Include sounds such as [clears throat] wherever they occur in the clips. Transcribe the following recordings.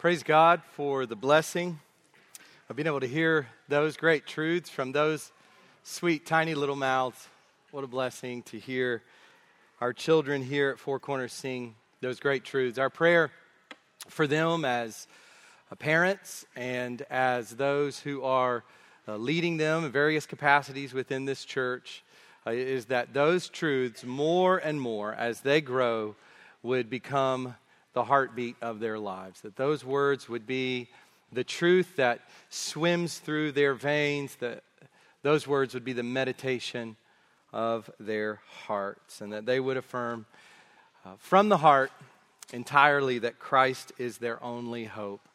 Praise God for the blessing of being able to hear those great truths from those sweet, tiny little mouths. What a blessing to hear our children here at Four Corners sing those great truths. Our prayer for them as parents and as those who are uh, leading them in various capacities within this church uh, is that those truths, more and more as they grow, would become the heartbeat of their lives. That those words would be the truth that swims through their veins, that those words would be the meditation of their hearts, and that they would affirm uh, from the heart entirely that Christ is their only hope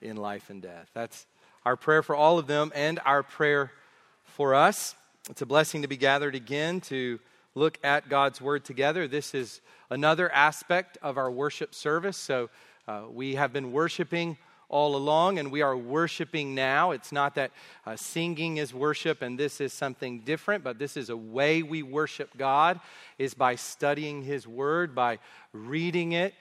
in life and death. That's our prayer for all of them and our prayer for us. It's a blessing to be gathered again to look at God's Word together. This is another aspect of our worship service. So uh, we have been worshiping all along, and we are worshiping now. It's not that uh, singing is worship and this is something different, but this is a way we worship God, is by studying His Word, by reading it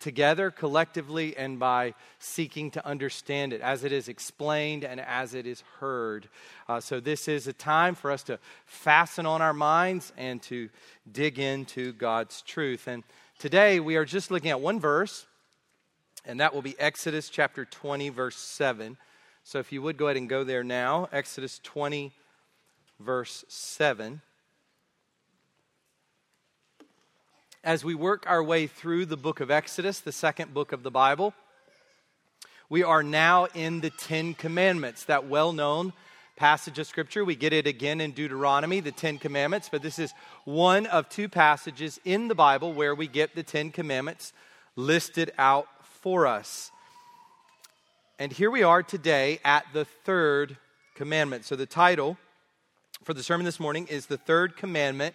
together collectively and by seeking to understand it as it is explained and as it is heard. Uh, so, this is a time for us to fasten on our minds and to dig into God's truth. And today we are just looking at one verse, and that will be Exodus chapter 20, verse 7. So, if you would go ahead and go there now, Exodus 20, verse 7. As we work our way through the book of Exodus, the second book of the Bible, we are now in the Ten Commandments, that well known passage of Scripture. We get it again in Deuteronomy, the Ten Commandments, but this is one of two passages in the Bible where we get the Ten Commandments listed out for us. And here we are today at the third commandment. So the title for the sermon this morning is The Third Commandment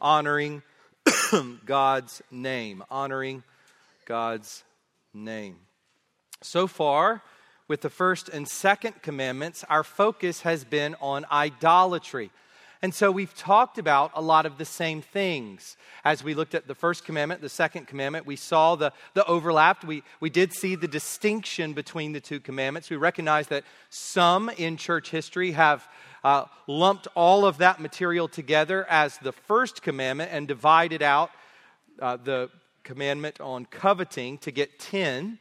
Honoring [coughs] God's name, honoring God's name. So far, with the first and second commandments, our focus has been on idolatry. And so we've talked about a lot of the same things. As we looked at the first commandment, the second commandment, we saw the, the overlap. We, we did see the distinction between the two commandments. We recognize that some in church history have uh, lumped all of that material together as the first commandment and divided out uh, the commandment on coveting to get 10.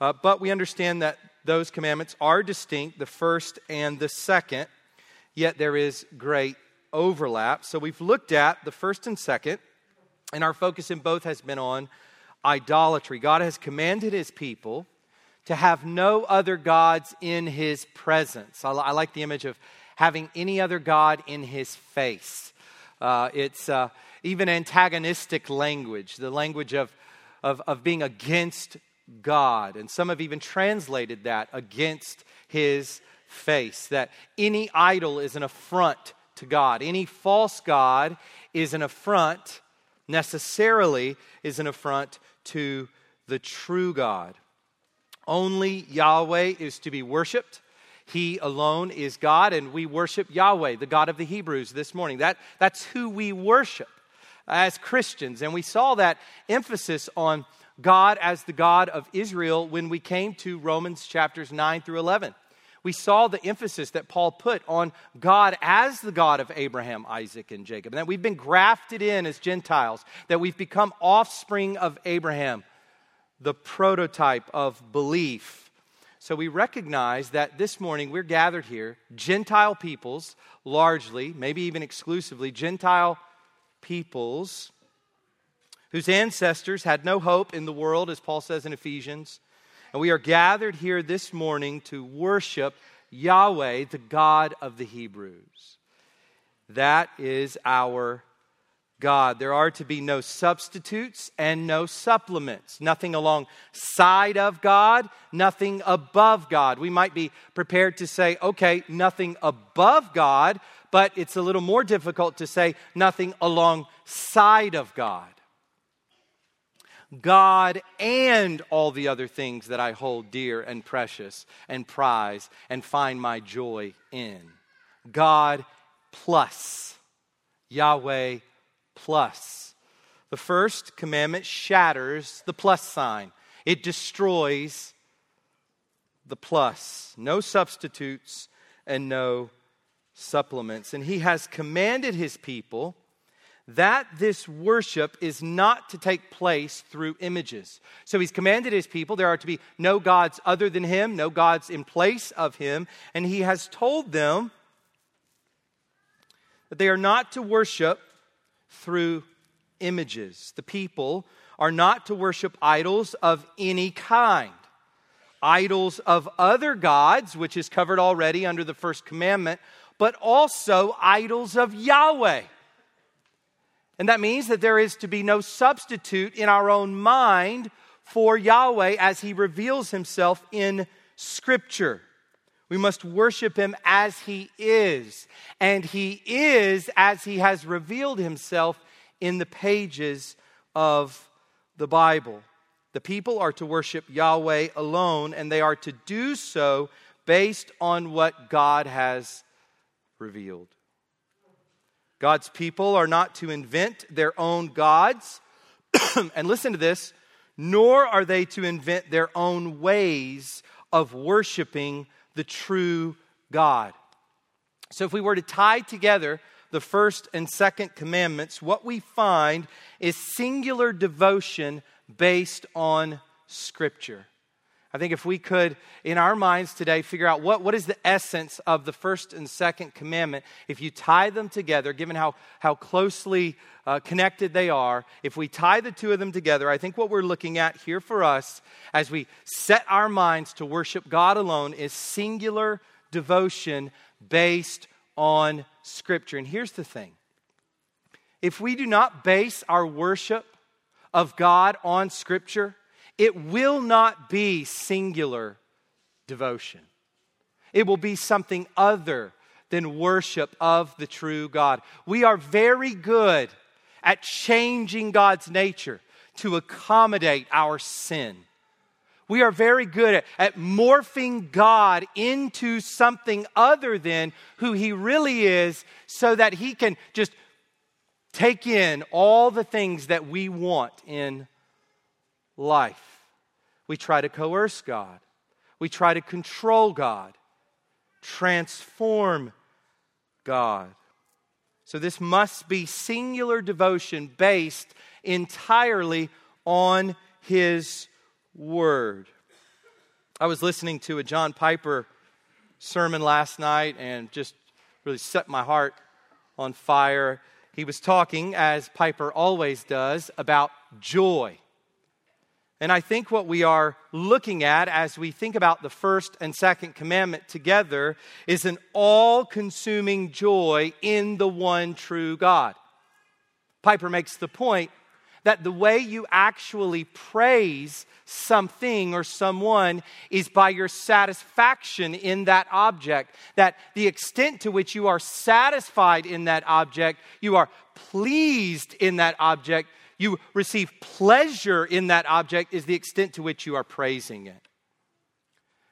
Uh, but we understand that those commandments are distinct, the first and the second, yet there is great overlap. So we've looked at the first and second, and our focus in both has been on idolatry. God has commanded his people to have no other gods in his presence. I, I like the image of having any other God in his face. Uh, it's uh, even antagonistic language, the language of, of, of being against God. And some have even translated that against his face, that any idol is an affront to God. Any false God is an affront, necessarily is an affront to the true God. Only Yahweh is to be worshiped. He alone is God, and we worship Yahweh, the God of the Hebrews, this morning. That, that's who we worship as Christians. And we saw that emphasis on God as the God of Israel when we came to Romans chapters 9 through 11. We saw the emphasis that Paul put on God as the God of Abraham, Isaac, and Jacob, and that we've been grafted in as Gentiles, that we've become offspring of Abraham, the prototype of belief so we recognize that this morning we're gathered here, Gentile peoples, largely, maybe even exclusively, Gentile peoples whose ancestors had no hope in the world, as Paul says in Ephesians. And we are gathered here this morning to worship Yahweh, the God of the Hebrews. That is our God. There are to be no substitutes and no supplements. Nothing alongside of God, nothing above God. We might be prepared to say, okay, nothing above God, but it's a little more difficult to say nothing alongside of God. God and all the other things that I hold dear and precious and prize and find my joy in. God plus Yahweh plus. The first commandment shatters the plus sign, it destroys the plus, no substitutes, and no supplements. And he has commanded his people that this worship is not to take place through images. So he's commanded his people there are to be no gods other than him, no gods in place of him, and he has told them that they are not to worship through images. The people are not to worship idols of any kind. Idols of other gods, which is covered already under the first commandment, but also idols of Yahweh. And that means that there is to be no substitute in our own mind for Yahweh as he reveals himself in Scripture. We must worship him as he is. And he is as he has revealed himself in the pages of the Bible. The people are to worship Yahweh alone, and they are to do so based on what God has revealed. God's people are not to invent their own gods. [clears throat] and listen to this nor are they to invent their own ways of worshiping the true God. So, if we were to tie together the first and second commandments, what we find is singular devotion based on Scripture. I think if we could, in our minds today, figure out what, what is the essence of the first and second commandment, if you tie them together, given how, how closely uh, connected they are, if we tie the two of them together, I think what we're looking at here for us as we set our minds to worship God alone is singular devotion based on Scripture. And here's the thing if we do not base our worship of God on Scripture, it will not be singular devotion. It will be something other than worship of the true God. We are very good at changing God's nature to accommodate our sin. We are very good at, at, morphing God into something other than who He really is so that He can just take in all the things that we want in life. We try to coerce God, we try to control God, transform God. So, this must be singular devotion based entirely on His Word. I was listening to a John Piper sermon last night and just really set my heart on fire. He was talking, as Piper always does, about joy. And I think what we are looking at as we think about the first and second commandment together is an all consuming joy in the one true God. Piper makes the point that the way you actually praise something or someone is by your satisfaction in that object. That the extent to which you are satisfied in that object, you are pleased in that object, you receive pleasure in that object is the extent to which you are praising it.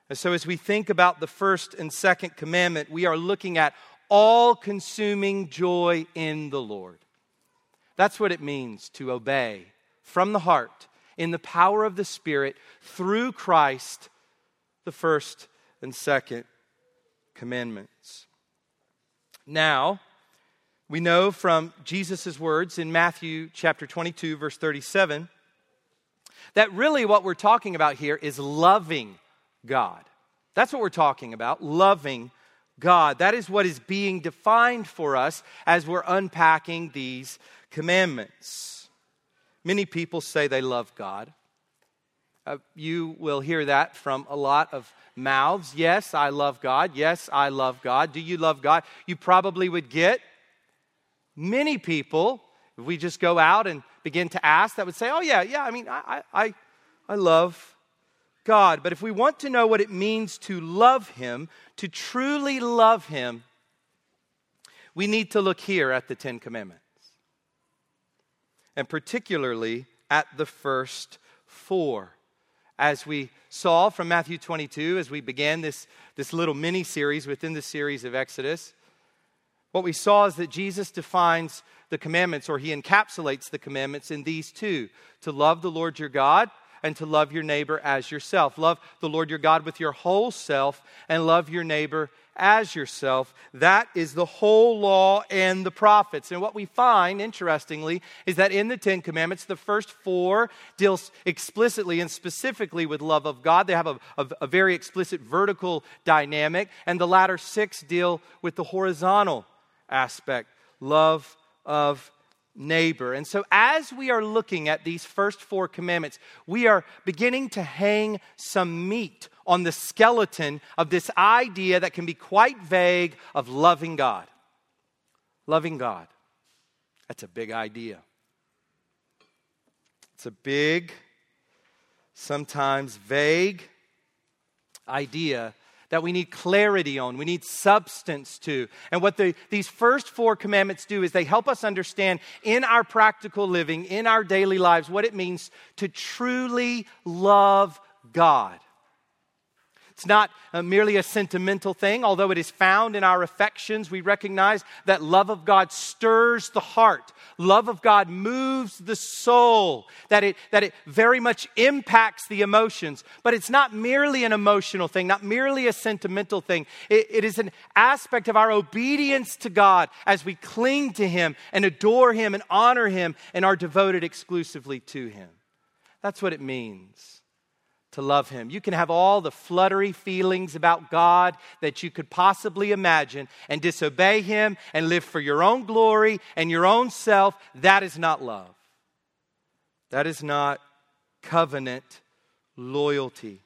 And so, as we think about the first and second commandment, we are looking at all consuming joy in the Lord. That's what it means to obey from the heart in the power of the Spirit through Christ, the first and second commandments. Now, we know from Jesus' words in Matthew chapter 22, verse 37, that really what we're talking about here is loving God. That's what we're talking about, loving God. That is what is being defined for us as we're unpacking these commandments. Many people say they love God. Uh, you will hear that from a lot of mouths. Yes, I love God. Yes, I love God. Do you love God? You probably would get many people, if we just go out and begin to ask, that would say, oh, yeah, yeah, I mean, I, I, I love God. But if we want to know what it means to love Him, to truly love Him, we need to look here at the Ten Commandments. And particularly at the first four. As we saw from Matthew 22, as we began this, this little mini series within the series of Exodus, what we saw is that Jesus defines the commandments, or he encapsulates the commandments in these two to love the Lord your God and to love your neighbor as yourself. Love the Lord your God with your whole self and love your neighbor as yourself. That is the whole law and the prophets. And what we find, interestingly, is that in the Ten Commandments, the first four deal explicitly and specifically with love of God. They have a, a, a very explicit vertical dynamic, and the latter six deal with the horizontal aspect love of neighbor. And so, as we are looking at these first four commandments, we are beginning to hang some meat on the skeleton of this idea that can be quite vague of loving God. Loving God. That's a big idea. It's a big, sometimes vague idea that we need clarity on, we need substance to. And what the, these first four commandments do is they help us understand in our practical living, in our daily lives, what it means to truly love God. It's not uh, merely a sentimental thing, although it is found in our affections. We recognize that love of God stirs the heart. Love of God moves the soul, that it, that it very much impacts the emotions. But it's not merely an emotional thing, not merely a sentimental thing. it, it is an aspect of our obedience to God as we cling to Him and adore Him and honor Him and are devoted exclusively to Him. That's what it means to love Him. You can have all the fluttery feelings about God that you could possibly imagine and disobey Him and live for your own glory and your own self. That is not love. That is not covenant loyalty.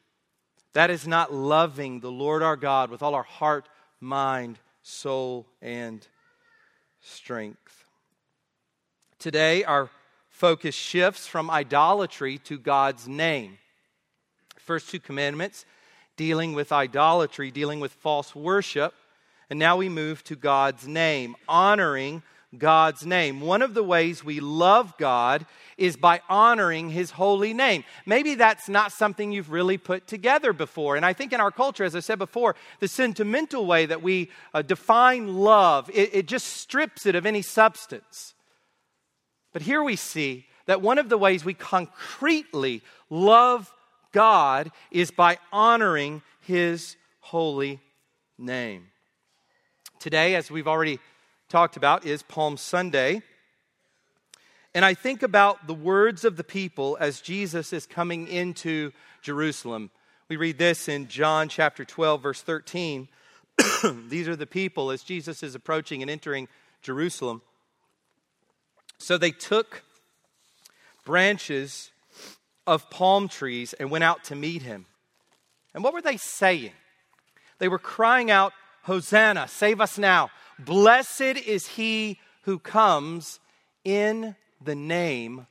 That is not loving the Lord our God with all our heart, mind, soul, and strength. Today, our focus shifts from idolatry to God's name first two commandments dealing with idolatry, dealing with false worship. And now we move to God's name, honoring God's name. One of the ways we love God is by honoring his holy name. Maybe that's not something you've really put together before. And I think in our culture, as I said before, the sentimental way that we uh, define love, it, it just strips it of any substance. But here we see that one of the ways we concretely love God is by honoring his holy name. Today, as we've already talked about, is Palm Sunday. And I think about the words of the people as Jesus is coming into Jerusalem. We read this in John chapter 12, verse 13. [clears throat] These are the people as Jesus is approaching and entering Jerusalem. So they took branches of palm trees and went out to meet him. And what were they saying? They were crying out, Hosanna, save us now. Blessed is he who comes in the name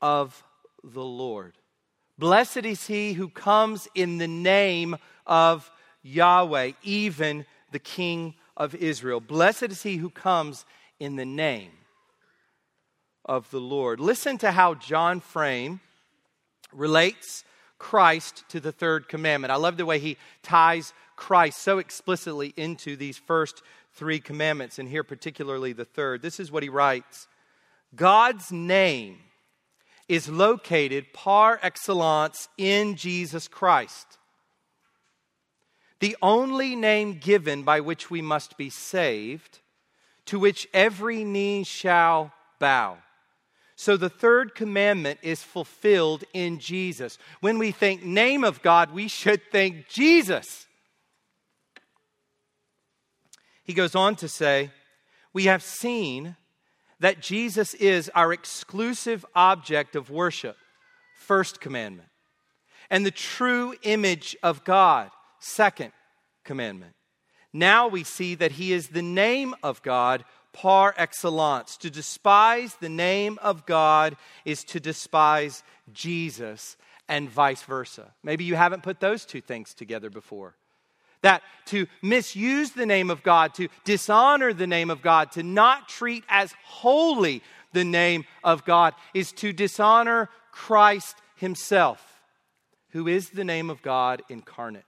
of the Lord. Blessed is he who comes in the name of Yahweh, even the King of Israel. Blessed is he who comes in the name of the Lord. Listen to how John Frame relates Christ to the third commandment. I love the way he ties Christ so explicitly into these first three commandments, and here particularly the third. This is what he writes God's name is located par excellence in Jesus Christ. The only name given by which we must be saved, to which every knee shall bow. So the third commandment is fulfilled in Jesus. When we think name of God, we should think Jesus. He goes on to say, We have seen that Jesus is our exclusive object of worship, first commandment, and the true image of God, second commandment. Now we see that he is the name of God par excellence. To despise the name of God is to despise Jesus, and vice versa. Maybe you haven't put those two things together before. That to misuse the name of God, to dishonor the name of God, to not treat as holy the name of God, is to dishonor Christ Himself, who is the name of God incarnate,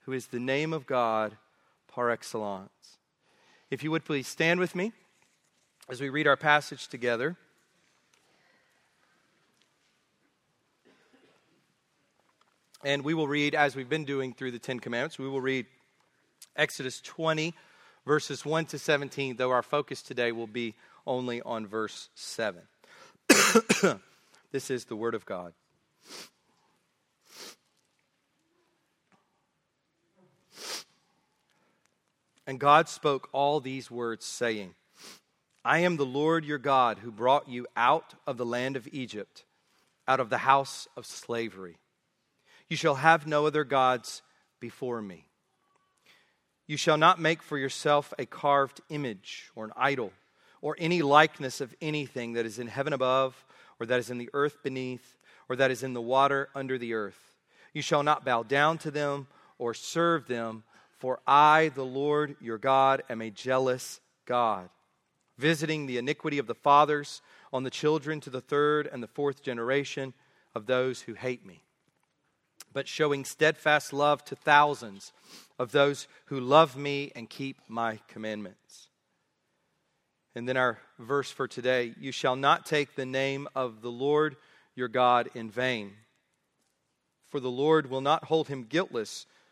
who is the name of God par excellence. If you would please stand with me as we read our passage together. And we will read, as we've been doing through the Ten Commandments, we will read Exodus 20, verses 1 to 17, though our focus today will be only on verse 7. [coughs] this is the Word of God. And God spoke all these words, saying, I am the Lord your God who brought you out of the land of Egypt, out of the house of slavery. You shall have no other gods before me. You shall not make for yourself a carved image or an idol or any likeness of anything that is in heaven above or that is in the earth beneath or that is in the water under the earth. You shall not bow down to them or serve them, for I, the Lord your God, am a jealous God, visiting the iniquity of the fathers on the children to the third and the fourth generation of those who hate me but showing steadfast love to thousands of those who love me and keep my commandments. And then our verse for today you shall not take the name of the Lord your God in vain, for the Lord will not hold him guiltless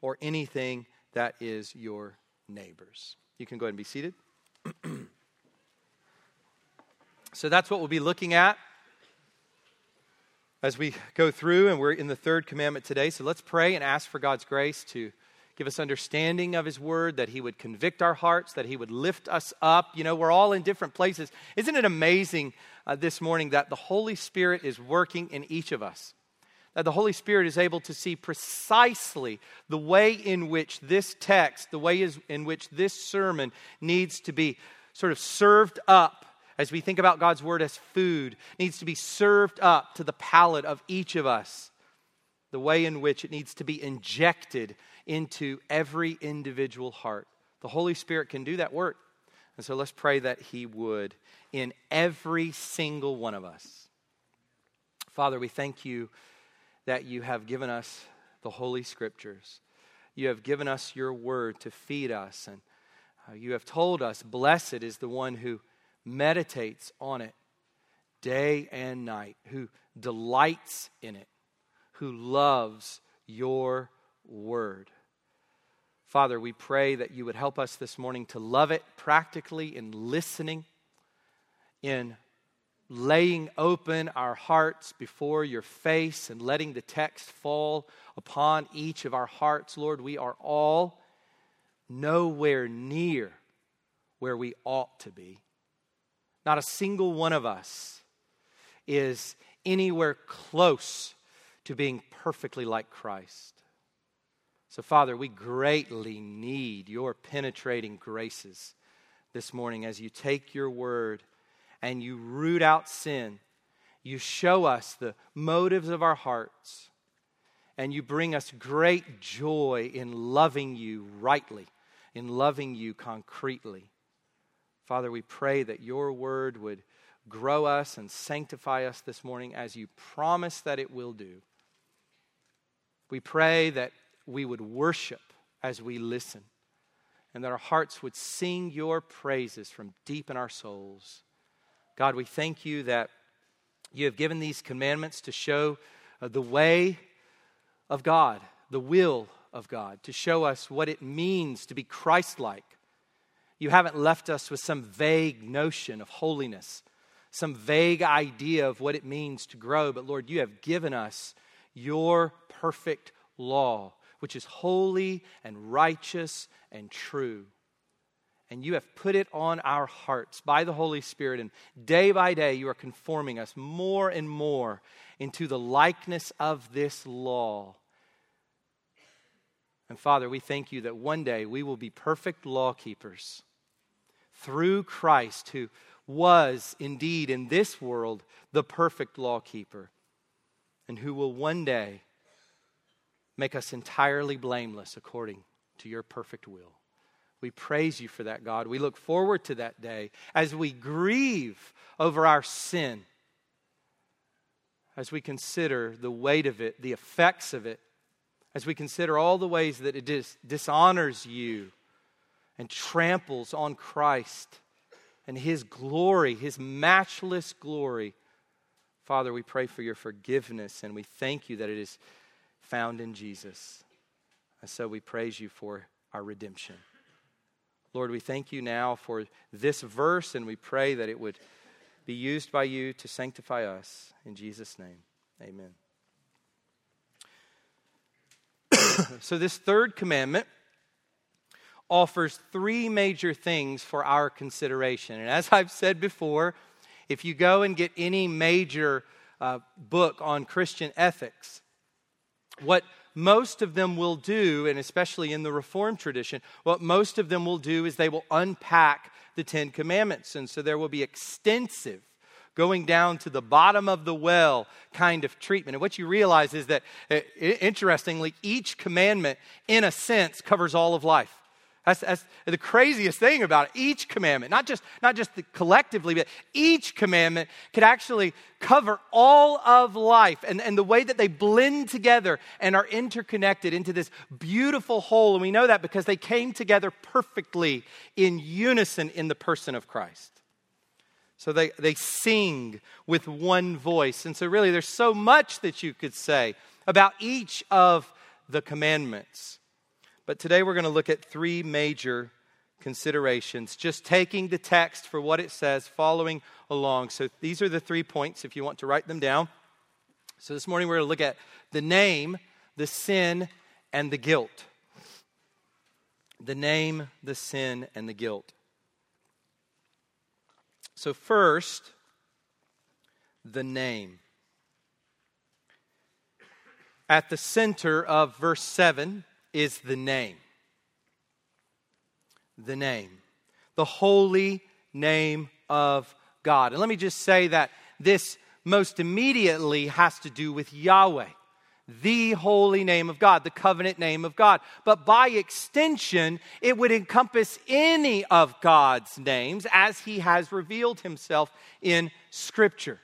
or anything that is your neighbor's. You can go ahead and be seated. [clears throat] so that's what we'll be looking at as we go through, and we're in the third commandment today. So let's pray and ask for God's grace to give us understanding of His Word, that He would convict our hearts, that He would lift us up. You know, we're all in different places. Isn't it amazing uh, this morning that the Holy Spirit is working in each of us? That the Holy Spirit is able to see precisely the way in which this text, the way in which this sermon needs to be sort of served up as we think about God's word as food, needs to be served up to the palate of each of us, the way in which it needs to be injected into every individual heart. The Holy Spirit can do that work. And so let's pray that He would in every single one of us. Father, we thank you that you have given us the Holy Scriptures. You have given us your word to feed us. And uh, you have told us, Blessed is the one who meditates on it day and night, who delights in it, who loves your word. Father, we pray that you would help us this morning to love it practically in listening, in laying open our hearts before your face and letting the text fall upon each of our hearts. Lord, we are all nowhere near where we ought to be. Not a single one of us is anywhere close to being perfectly like Christ. So, Father, we greatly need your penetrating graces this morning as you take your word and you root out sin. You show us the motives of our hearts, and you bring us great joy in loving you rightly, in loving you concretely. Father, we pray that your word would grow us and sanctify us this morning as you promise that it will do. We pray that we would worship as we listen and that our hearts would sing your praises from deep in our souls. God, we thank you that you have given these commandments to show uh, the way of God, the will of God, to show us what it means to be Christ like you haven't left us with some vague notion of holiness, some vague idea of what it means to grow, but Lord, you have given us your perfect law, which is holy and righteous and true. And you have put it on our hearts by the Holy Spirit. And day by day, you are conforming us more and more into the likeness of this law. And Father, we thank you that one day we will be perfect law keepers through Christ, who was indeed in this world the perfect law keeper, and who will one day make us entirely blameless according to your perfect will. We praise you for that, God. We look forward to that day as we grieve over our sin, as we consider the weight of it, the effects of it, as we consider all the ways that it dis- dishonors you and tramples on Christ and his glory, his matchless glory. Father, we pray for your forgiveness and we thank you that it is found in Jesus. And so we praise you for our redemption. Lord, we thank you now for this verse and we pray that it would be used by you to sanctify us. In Jesus' name, amen. [coughs] so, this third commandment offers three major things for our consideration. And as I've said before, if you go and get any major uh, book on Christian ethics, what most of them will do, and especially in the Reformed tradition, what most of them will do is they will unpack the Ten Commandments. And so there will be extensive going down to the bottom of the well kind of treatment. And what you realize is that, uh, interestingly, each commandment, in a sense, covers all of life. That's, that's, the craziest thing about it. Each commandment, not just, not just collectively, but each commandment could actually cover all of life and, and the way that they blend together and are interconnected into this beautiful whole. And we know that because they came together perfectly in unison in the person of Christ. So they, they sing with one voice. And so, really, there's so much that you could say about each of the commandments. But today we're going to look at three major considerations, just taking the text for what it says, following along. So these are the three points if you want to write them down. So this morning we're going to look at the name, the sin, and the guilt. The name, the sin, and the guilt. So, first, the name. At the center of verse 7 is the name. The name. The holy name of God. And let me just say that this most immediately has to do with Yahweh the holy name of God, the covenant name of God. But by extension, it would encompass any of God's names as he has revealed himself in Scripture.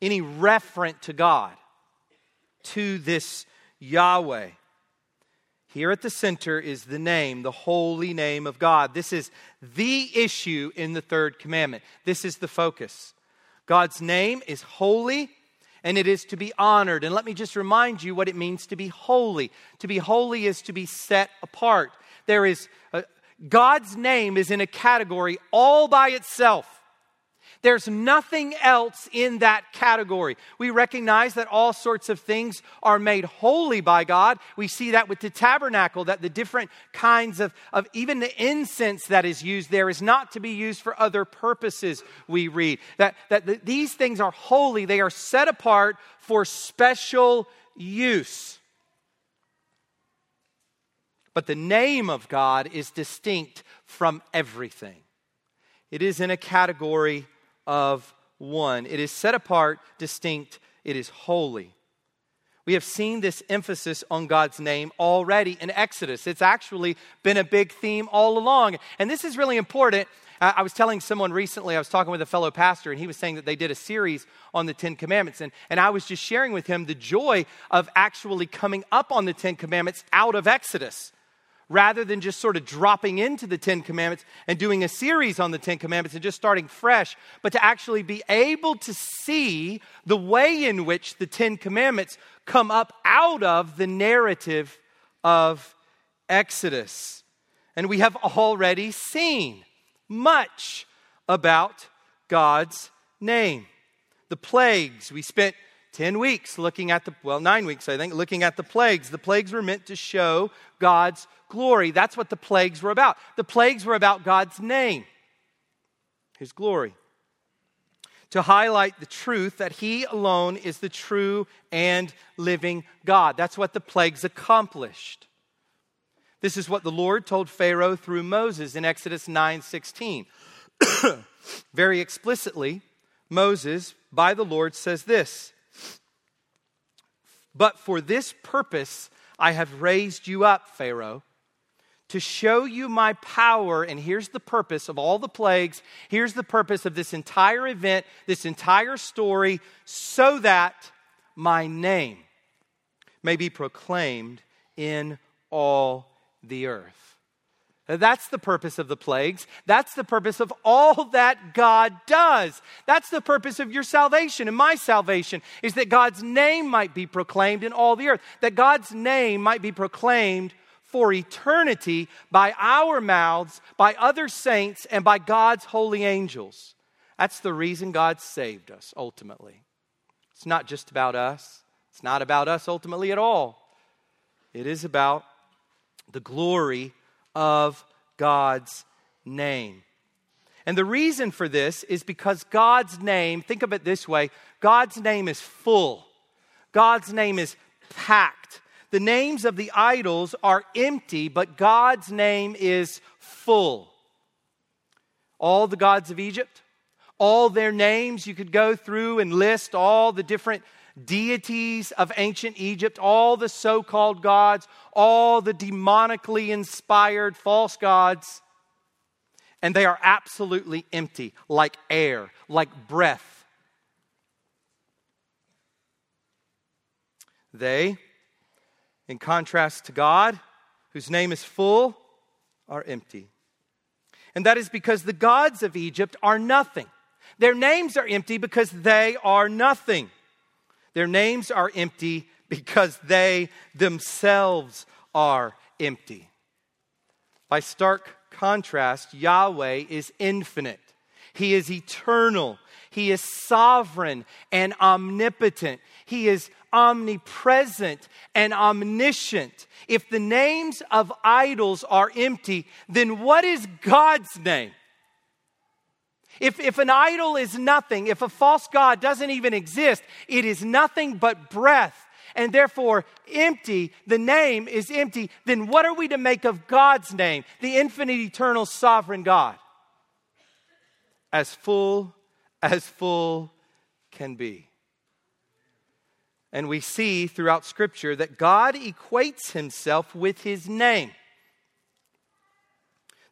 Any referent to God, to this Yahweh. Here at the center is the name, the holy name of God. This is the issue in the third commandment. This is the focus. God's name is holy and it is to be honored. And let me just remind you what it means to be holy. To be holy is to be set apart. There is a, God's name is in a category all by itself. There's nothing else in that category. We recognize that all sorts of things are made holy by God. We see that with the tabernacle, that the different kinds of, of even the incense that is used there is not to be used for other purposes, we read. That, that the, these things are holy, they are set apart for special use. But the name of God is distinct from everything. It is in a category of one. It is set apart, distinct, it is holy. We have seen this emphasis on God's name already in Exodus. It's actually been a big theme all along. And this is really important. I was telling someone recently, I was talking with a fellow pastor, and he was saying that they did a series on the Ten Commandments. And, and I was just sharing with him the joy of actually coming up on the Ten Commandments out of Exodus rather than just sort of dropping into the Ten Commandments and doing a series on the Ten Commandments and just starting fresh, but to actually be able to see the way in which the Ten Commandments come up out of the narrative of Exodus. And we have already seen much about God's name. The plagues, we spent 10 weeks looking at the, well, nine weeks, I think, looking at the plagues. The plagues were meant to show God's glory. That's what the plagues were about. The plagues were about God's name, His glory. To highlight the truth that He alone is the true and living God. That's what the plagues accomplished. This is what the Lord told Pharaoh through Moses in Exodus 9 16. [coughs] Very explicitly, Moses, by the Lord, says this But for this purpose I have raised you up, Pharaoh, to show you my power. And here's the purpose of all the plagues. Here's the purpose of this entire event, this entire story, so that my name may be proclaimed in all the earth. That's the purpose of the plagues. That's the purpose of all that God does. That's the purpose of your salvation and my salvation is that God's name might be proclaimed in all the earth, that God's name might be proclaimed for eternity by our mouths, by other saints, and by God's holy angels. That's the reason God saved us ultimately. It's not just about us, it's not about us ultimately at all. It is about the glory of God's name. And the reason for this is because God's name, think of it this way God's name is full, God's name is packed. The names of the idols are empty, but God's name is full. All the gods of Egypt, all their names, you could go through and list all the different deities of ancient Egypt, all the so called gods, all the demonically inspired false gods, and they are absolutely empty, like air, like breath. They, in contrast to God, whose name is full, are empty. And that is because the gods of Egypt are nothing. Their names are empty because they are nothing. Their names are empty because they themselves are empty. By stark contrast, Yahweh is infinite, He is eternal, He is sovereign and omnipotent, He is omnipresent and omniscient. If the names of idols are empty, then what is God's name? If, if an idol is nothing, if a false God doesn't even exist, it is nothing but breath and therefore empty, the name is empty, then what are we to make of God's name, the infinite, eternal, sovereign God? As full as full can be. And we see throughout Scripture that God equates himself with his name.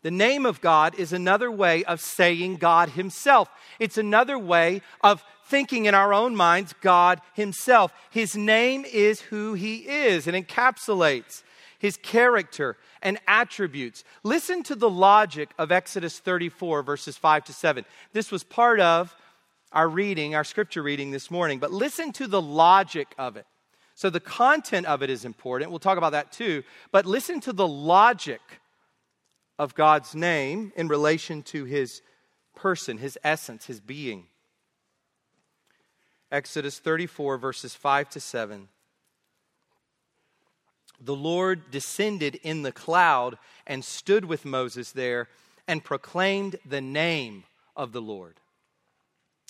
The name of God is another way of saying God Himself. It's another way of thinking in our own minds God Himself. His name is who He is and encapsulates His character and attributes. Listen to the logic of Exodus 34, verses 5 to 7. This was part of our reading, our scripture reading this morning, but listen to the logic of it. So, the content of it is important. We'll talk about that too. But listen to the logic of God's name in relation to his person, his essence, his being. Exodus 34, verses 5 to 7. The Lord descended in the cloud and stood with Moses there and proclaimed the name of the Lord.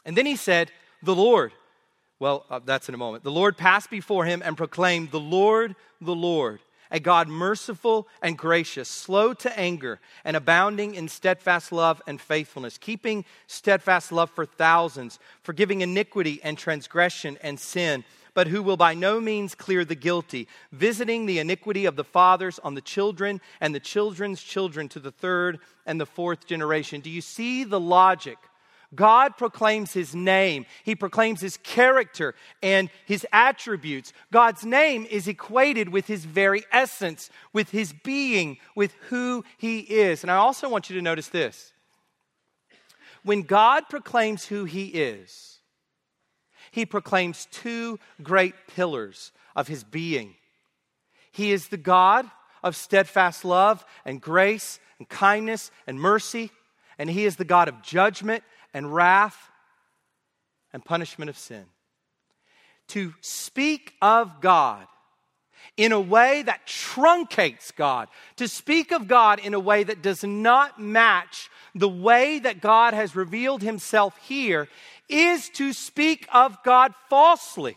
And then he said, The Lord. Well, uh, that's in a moment. The Lord passed before him and proclaimed, The Lord, the Lord a God merciful and gracious, slow to anger, and abounding in steadfast love and faithfulness, keeping steadfast love for thousands, forgiving iniquity and transgression and sin, but who will by no means clear the guilty, visiting the iniquity of the fathers on the children and the children's children to the third and the fourth generation. Do you see the logic? God proclaims his name, he proclaims his character and his attributes. God's name is equated with his very essence, with his being, with who he is. And I also want you to notice this. When God proclaims who he is, he proclaims two great pillars of his being. He is the God of steadfast love and grace and kindness and mercy, and he is the God of judgment and wrath and punishment of sin. to speak of God in a way that truncates God, to speak of God in a way that does not match the way that God has revealed himself here, is to speak of God falsely.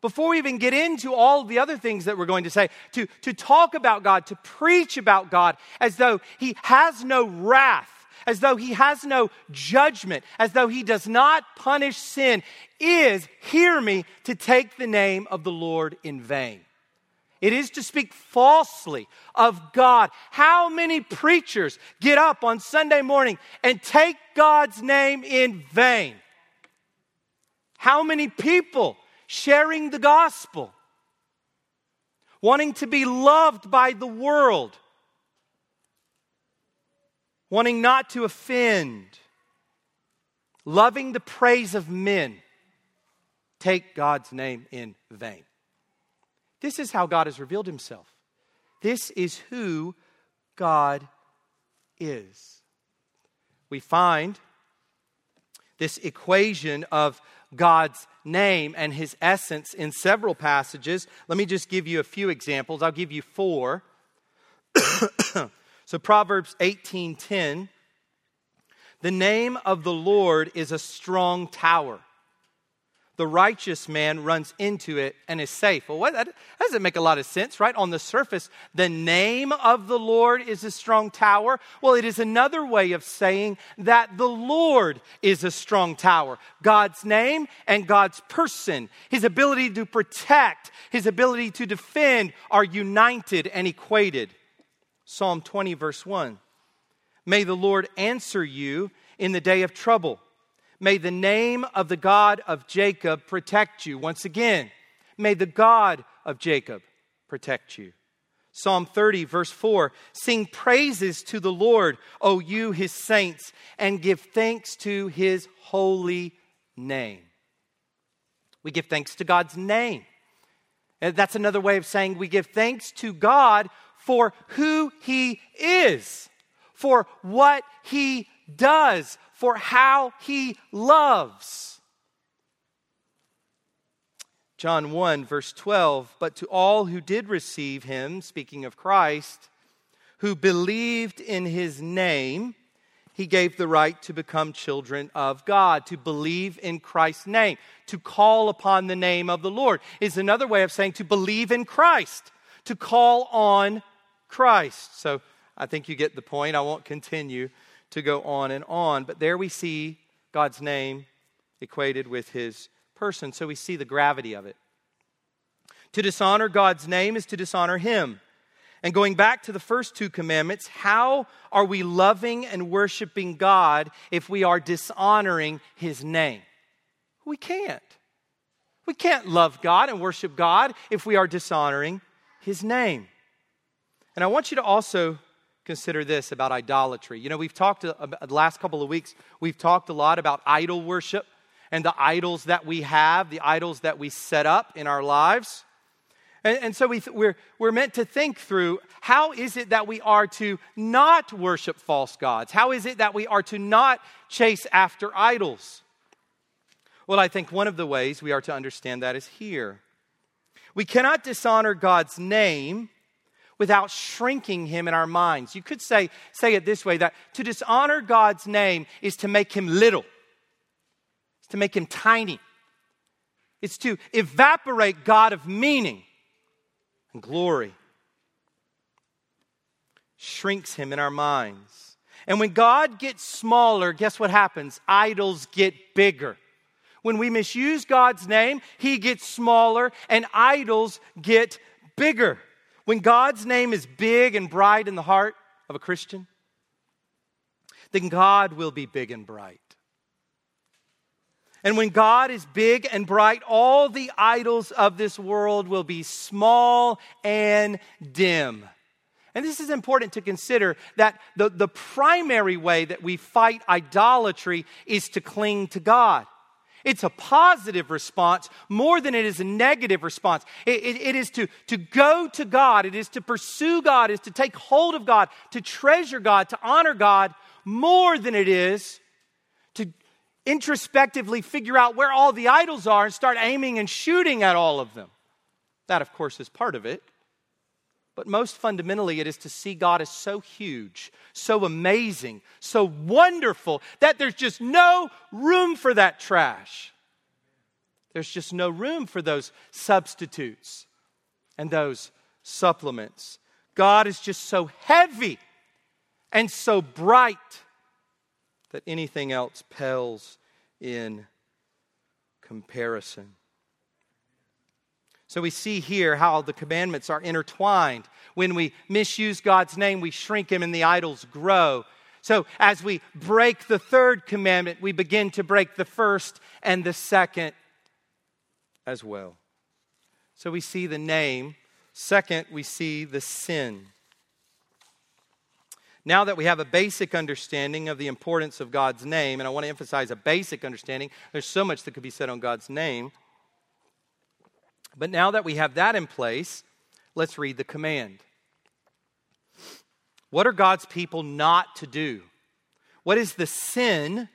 Before we even get into all the other things that we're going to say, to, to talk about God, to preach about God as though He has no wrath, as though He has no judgment, as though He does not punish sin, is, hear me, to take the name of the Lord in vain. It is to speak falsely of God. How many preachers get up on Sunday morning and take God's name in vain? How many people sharing the gospel, wanting to be loved by the world, wanting not to offend, loving the praise of men, take God's name in vain? This is how God has revealed himself. This is who God is. We find this equation of God's name and his essence in several passages. Let me just give you a few examples. I'll give you four. [coughs] so Proverbs 18:10 The name of the Lord is a strong tower the righteous man runs into it and is safe. Well, what, that doesn't make a lot of sense, right? On the surface, the name of the Lord is a strong tower. Well, it is another way of saying that the Lord is a strong tower. God's name and God's person, his ability to protect, his ability to defend are united and equated. Psalm 20, verse 1. May the Lord answer you in the day of trouble. May the name of the God of Jacob protect you. Once again, may the God of Jacob protect you. Psalm 30, verse 4 Sing praises to the Lord, O you, his saints, and give thanks to his holy name. We give thanks to God's name. And that's another way of saying we give thanks to God for who he is, for what he does, for how he loves. John 1, verse 12, but to all who did receive him, speaking of Christ, who believed in his name, he gave the right to become children of God, to believe in Christ's name, to call upon the name of the Lord is another way of saying to believe in Christ, to call on Christ. So I think you get the point. I won't continue to go on and on. But there we see God's name equated with his person, so we see the gravity of it. To dishonor God's name is to dishonor him. And going back to the first two commandments, how are we loving and worshiping God if we are dishonoring his name? We can't. We can't love God and worship God if we are dishonoring his name. And I want you to also consider this about idolatry. You know, we've talked uh, the last couple of weeks, we've talked a lot about idol worship and the idols that we have, the idols that we set up in our lives. And, and so we th- we're, we're meant to think through how is it that we are to not worship false gods? How is it that we are to not chase after idols? Well, I think one of the ways we are to understand that is here. We cannot dishonor God's name without shrinking him in our minds. You could say, say it this way that to dishonor God's name is to make him little, it's to make him tiny, it's to evaporate God of meaning and glory. Shrinks him in our minds. And when God gets smaller, guess what happens? Idols get bigger. When we misuse God's name, he gets smaller and idols get bigger. When God's name is big and bright in the heart of a Christian, then God will be big and bright. And when God is big and bright, all the idols of this world will be small and dim. And this is important to consider that the, the primary way that we fight idolatry is to cling to God. It's a positive response more than it is a negative response. It, it, it is to, to go to God, it is to pursue God, it is to take hold of God, to treasure God, to honor God more than it is to introspectively figure out where all the idols are and start aiming and shooting at all of them. That, of course, is part of it. But most fundamentally, it is to see God as so huge, so amazing, so wonderful that there's just no room for that trash. There's just no room for those substitutes and those supplements. God is just so heavy and so bright that anything else pales in comparison. So we see here how the commandments are intertwined. When we misuse God's name, we shrink Him and the idols grow. So as we break the third commandment, we begin to break the first and the second as well. So we see the name. Second, we see the sin. Now that we have a basic understanding of the importance of God's name, and I want to emphasize a basic understanding, there's so much that could be said on God's name. But now that we have that in place, let's read the command. What are God's people not to do? What is the sin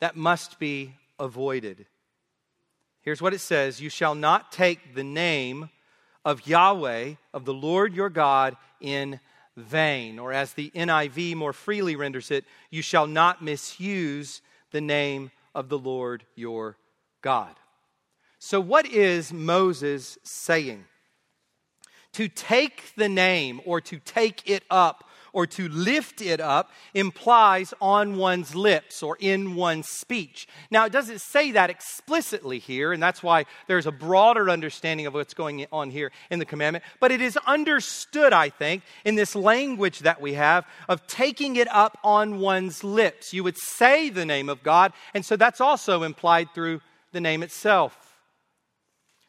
that must be avoided? Here's what it says You shall not take the name of Yahweh, of the Lord your God, in vain. Or as the NIV more freely renders it, you shall not misuse the name of the Lord your God. So, what is Moses saying? To take the name or to take it up or to lift it up implies on one's lips or in one's speech. Now, it doesn't say that explicitly here, and that's why there's a broader understanding of what's going on here in the commandment, but it is understood, I think, in this language that we have of taking it up on one's lips. You would say the name of God, and so that's also implied through the name itself.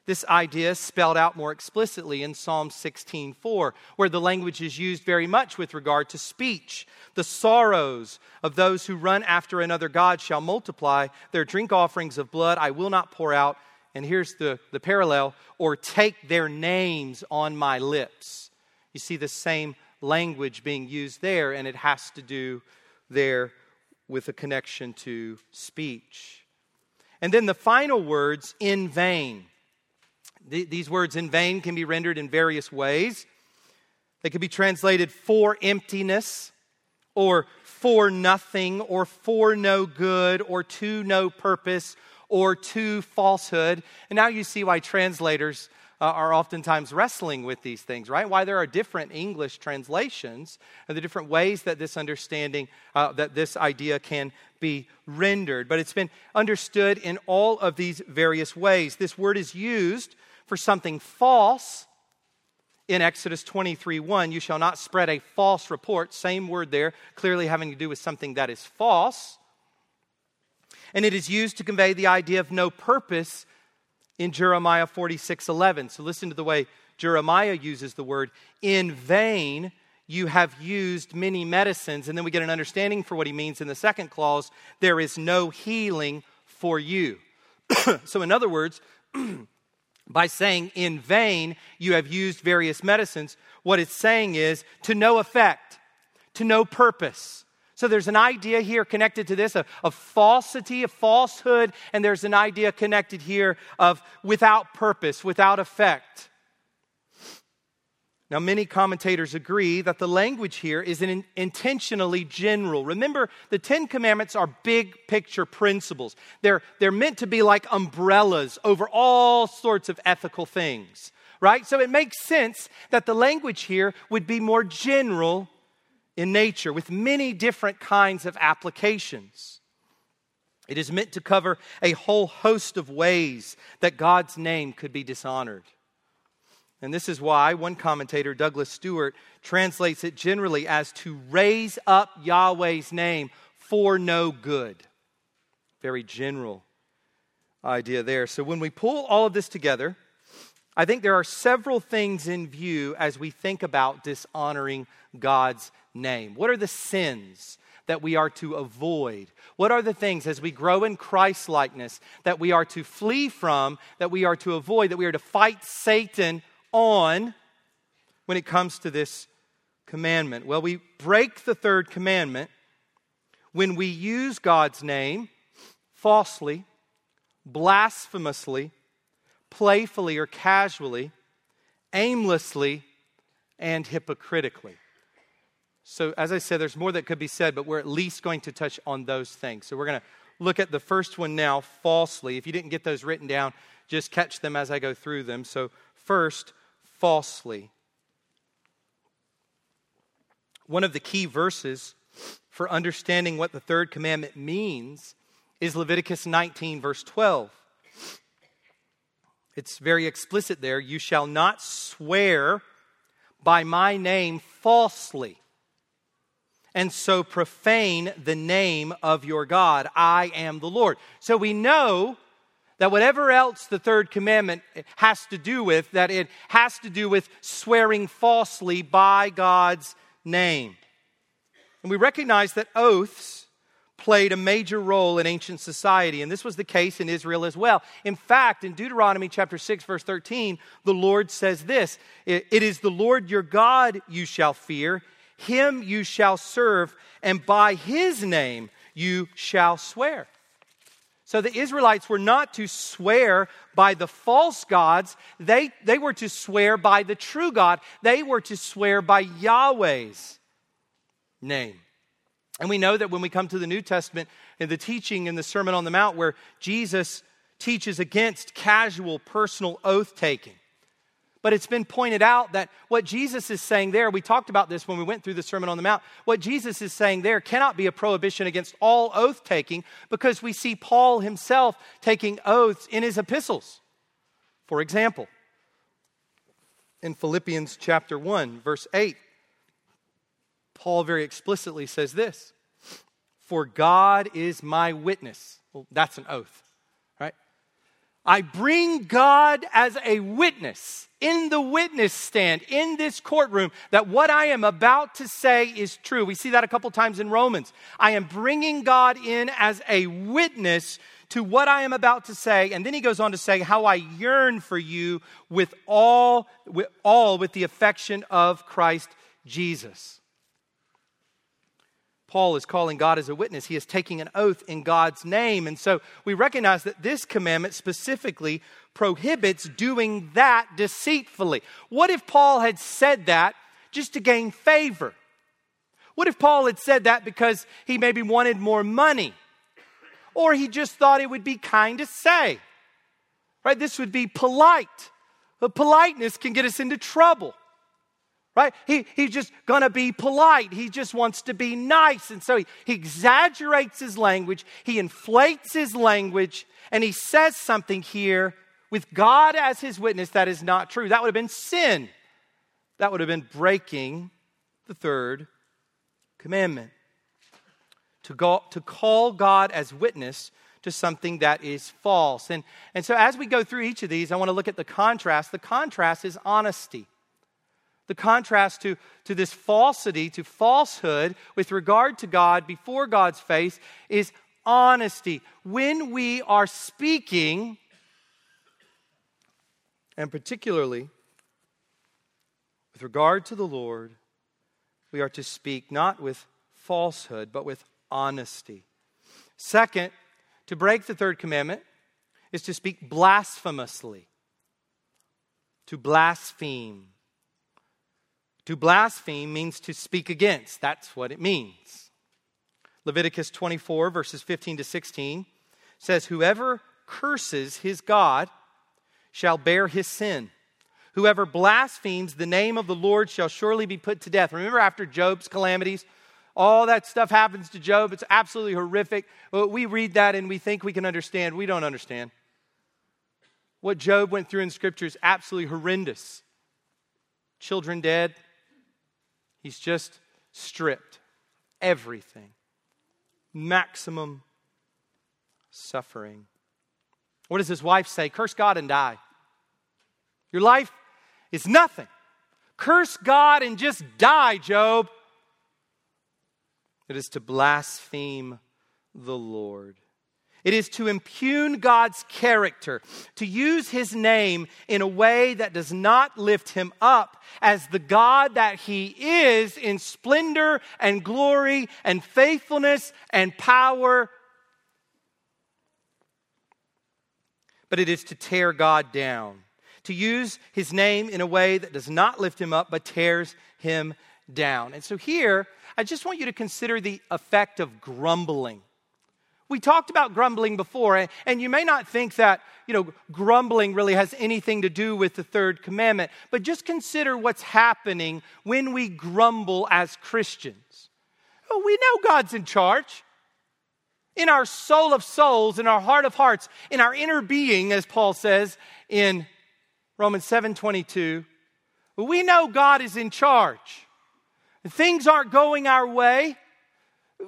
This idea is spelled out more explicitly in Psalm 16:4, where the language is used very much with regard to speech. The sorrows of those who run after another God shall multiply. Their drink offerings of blood I will not pour out. And here's the, the parallel or take their names on my lips. You see the same language being used there, and it has to do there with a connection to speech. And then the final words, in vain. These words in vain can be rendered in various ways. They could be translated for emptiness, or for nothing, or for no good, or to no purpose, or to falsehood. And now you see why translators uh, are oftentimes wrestling with these things, right? Why there are different English translations and the different ways that this understanding, uh, that this idea can be rendered. But it's been understood in all of these various ways. This word is used for something false in Exodus 23 1, you shall not spread a false report. Same word there, clearly having to do with something that is false. And it is used to convey the idea of no purpose in Jeremiah 46 11. So listen to the way Jeremiah uses the word in vain. You have used many medicines. And then we get an understanding for what he means in the second clause there is no healing for you. [clears throat] so, in other words, [clears throat] by saying in vain you have used various medicines, what it's saying is to no effect, to no purpose. So there's an idea here connected to this of, of falsity, of falsehood, and there's an idea connected here of without purpose, without effect. Now, many commentators agree that the language here is in, intentionally general. Remember, the Ten Commandments are big picture principles. They're, they're meant to be like umbrellas over all sorts of ethical things, right? So it makes sense that the language here would be more general in nature with many different kinds of applications. It is meant to cover a whole host of ways that God's name could be dishonored. And this is why one commentator, Douglas Stuart, translates it generally as to raise up Yahweh's name for no good. Very general idea there. So when we pull all of this together, I think there are several things in view as we think about dishonoring God's name. What are the sins that we are to avoid? What are the things as we grow in Christ likeness that we are to flee from, that we are to avoid, that we are to fight Satan on when it comes to this commandment? Well, we break the third commandment when we use God's name falsely, blasphemously, playfully or casually, aimlessly, and hypocritically. So, as I said, there's more that could be said, but we're at least going to touch on those things. So, we're going to look at the first one now, falsely. If you didn't get those written down, just catch them as I go through them. So, first, falsely. One of the key verses for understanding what the third commandment means is Leviticus 19, verse 12. It's very explicit there. You shall not swear by my name falsely and so profane the name of your God. I am the Lord. So we know that whatever else the third commandment has to do with, that it has to do with swearing falsely by God's name. And we recognize that oaths played a major role in ancient society, and this was the case in Israel as well. In fact, in Deuteronomy chapter 6, verse 13, the Lord says this It is the Lord your God you shall fear, him you shall serve, and by his name you shall swear. So the Israelites were not to swear by the false gods, they, they were to swear by the true God. They were to swear by Yahweh's name. And we know that when we come to the New Testament in the teaching in the Sermon on the Mount, where Jesus teaches against casual personal oath taking, but it's been pointed out that what Jesus is saying there, we talked about this when we went through the Sermon on the Mount, what Jesus is saying there cannot be a prohibition against all oath taking because we see Paul himself taking oaths in his epistles. For example, in Philippians chapter 1, verse 8, Paul very explicitly says this For God is my witness. Well, that's an oath. I bring God as a witness in the witness stand in this courtroom that what I am about to say is true. We see that a couple times in Romans. I am bringing God in as a witness to what I am about to say. And then he goes on to say how I yearn for you with all with all with the affection of Christ Jesus. Paul is calling God as a witness. He is taking an oath in God's name. And so we recognize that this commandment specifically prohibits doing that deceitfully. What if Paul had said that just to gain favor? What if Paul had said that because he maybe wanted more money? Or he just thought it would be kind to say? Right? This would be polite. But politeness can get us into trouble right? He, he's just gonna be polite. He just wants to be nice. And so he, he exaggerates his language, he inflates his language, and he says something here with God as his witness that is not true. That would have been sin. That would have been breaking the third commandment. To, go, to call God as witness to something that is false. And, and so, as we go through each of these, I want to look at the contrast. The contrast is honesty. The contrast to, to this falsity, to falsehood with regard to God before God's face is honesty. When we are speaking, and particularly with regard to the Lord, we are to speak not with falsehood, but with honesty. Second, to break the third commandment is to speak blasphemously, to blaspheme. To blaspheme means to speak against. That's what it means. Leviticus 24, verses 15 to 16 says, Whoever curses his God shall bear his sin. Whoever blasphemes the name of the Lord shall surely be put to death. Remember, after Job's calamities, all that stuff happens to Job. It's absolutely horrific. We read that and we think we can understand. We don't understand. What Job went through in Scripture is absolutely horrendous. Children dead, He's just stripped everything, maximum suffering. What does his wife say? Curse God and die. Your life is nothing. Curse God and just die, Job. It is to blaspheme the Lord. It is to impugn God's character, to use his name in a way that does not lift him up as the God that he is in splendor and glory and faithfulness and power but it is to tear God down, to use his name in a way that does not lift him up, but tears him down. And so here, I just want you to consider the effect of grumbling. We talked about grumbling before, and you may not think that, you know, grumbling really has anything to do with the third commandment, but just consider what's happening when we grumble as Christians. Oh, we know God's in charge. In our soul of souls, in our heart of hearts, in our inner being, as Paul says in Romans 7 22, we know God is in charge. Things aren't going our way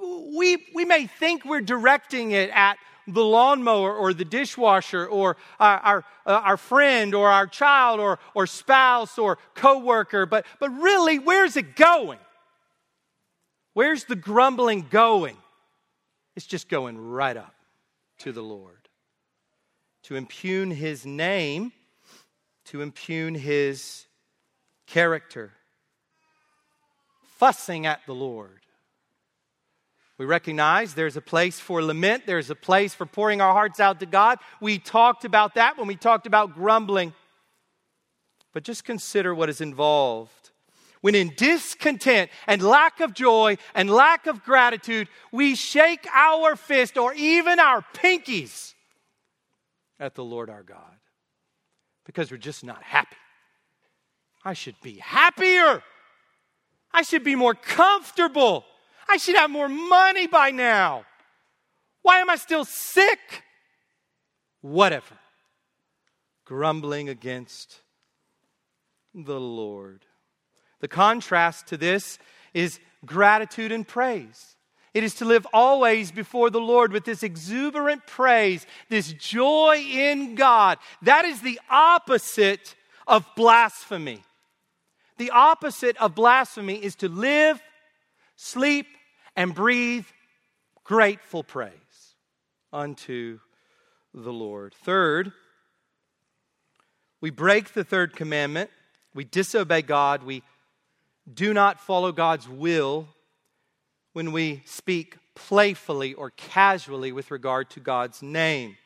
we, we may think we're directing it at the lawnmower or the dishwasher or our, our, uh, our friend or our child or, or spouse or coworker, but, but really, where's it going? Where's the grumbling going? It's just going right up to the Lord. To impugn his name, to impugn his character, fussing at the Lord we recognize there's a place for lament, there's a place for pouring our hearts out to God. We talked about that when we talked about grumbling. But just consider what is involved. When in discontent and lack of joy and lack of gratitude, we shake our fist or even our pinkies at the Lord our God because we're just not happy. I should be happier. I should be more comfortable. I should have more money by now. Why am I still sick? Whatever. Grumbling against the Lord. The contrast to this is gratitude and praise. It is to live always before the Lord with this exuberant praise, this joy in God. That is the opposite of blasphemy. The opposite of blasphemy is to live sleep, and breathe grateful praise unto the Lord. Third, we break the third commandment, we disobey God, we do not follow God's will when we speak playfully or casually with regard to God's name.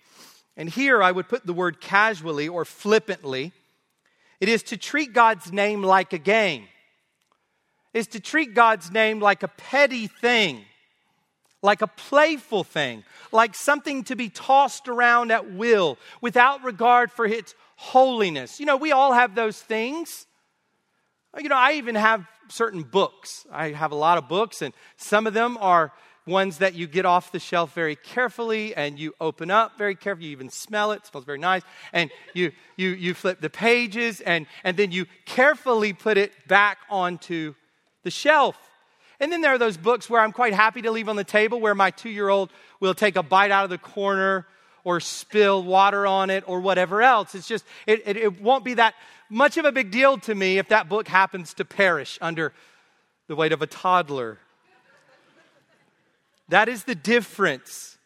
And here I would put the word casually or flippantly. It is to treat God's name like a game is to treat God's name like a petty thing, like a playful thing, like something to be tossed around at will without regard for its holiness. You know, we all have those things. You know, I even have certain books. I have a lot of books, and some of them are ones that you get off the shelf very carefully and you open up very carefully. You even smell it, it smells very nice. And you, you, you flip the pages and, and then you carefully put it back onto the shelf. And then there are those books where I'm quite happy to leave on the table where my two year old will take a bite out of the corner or spill water on it or whatever else. It's just, it, it, it, won't be that much of a big deal to me if that book happens to perish under the weight of a toddler. that is the difference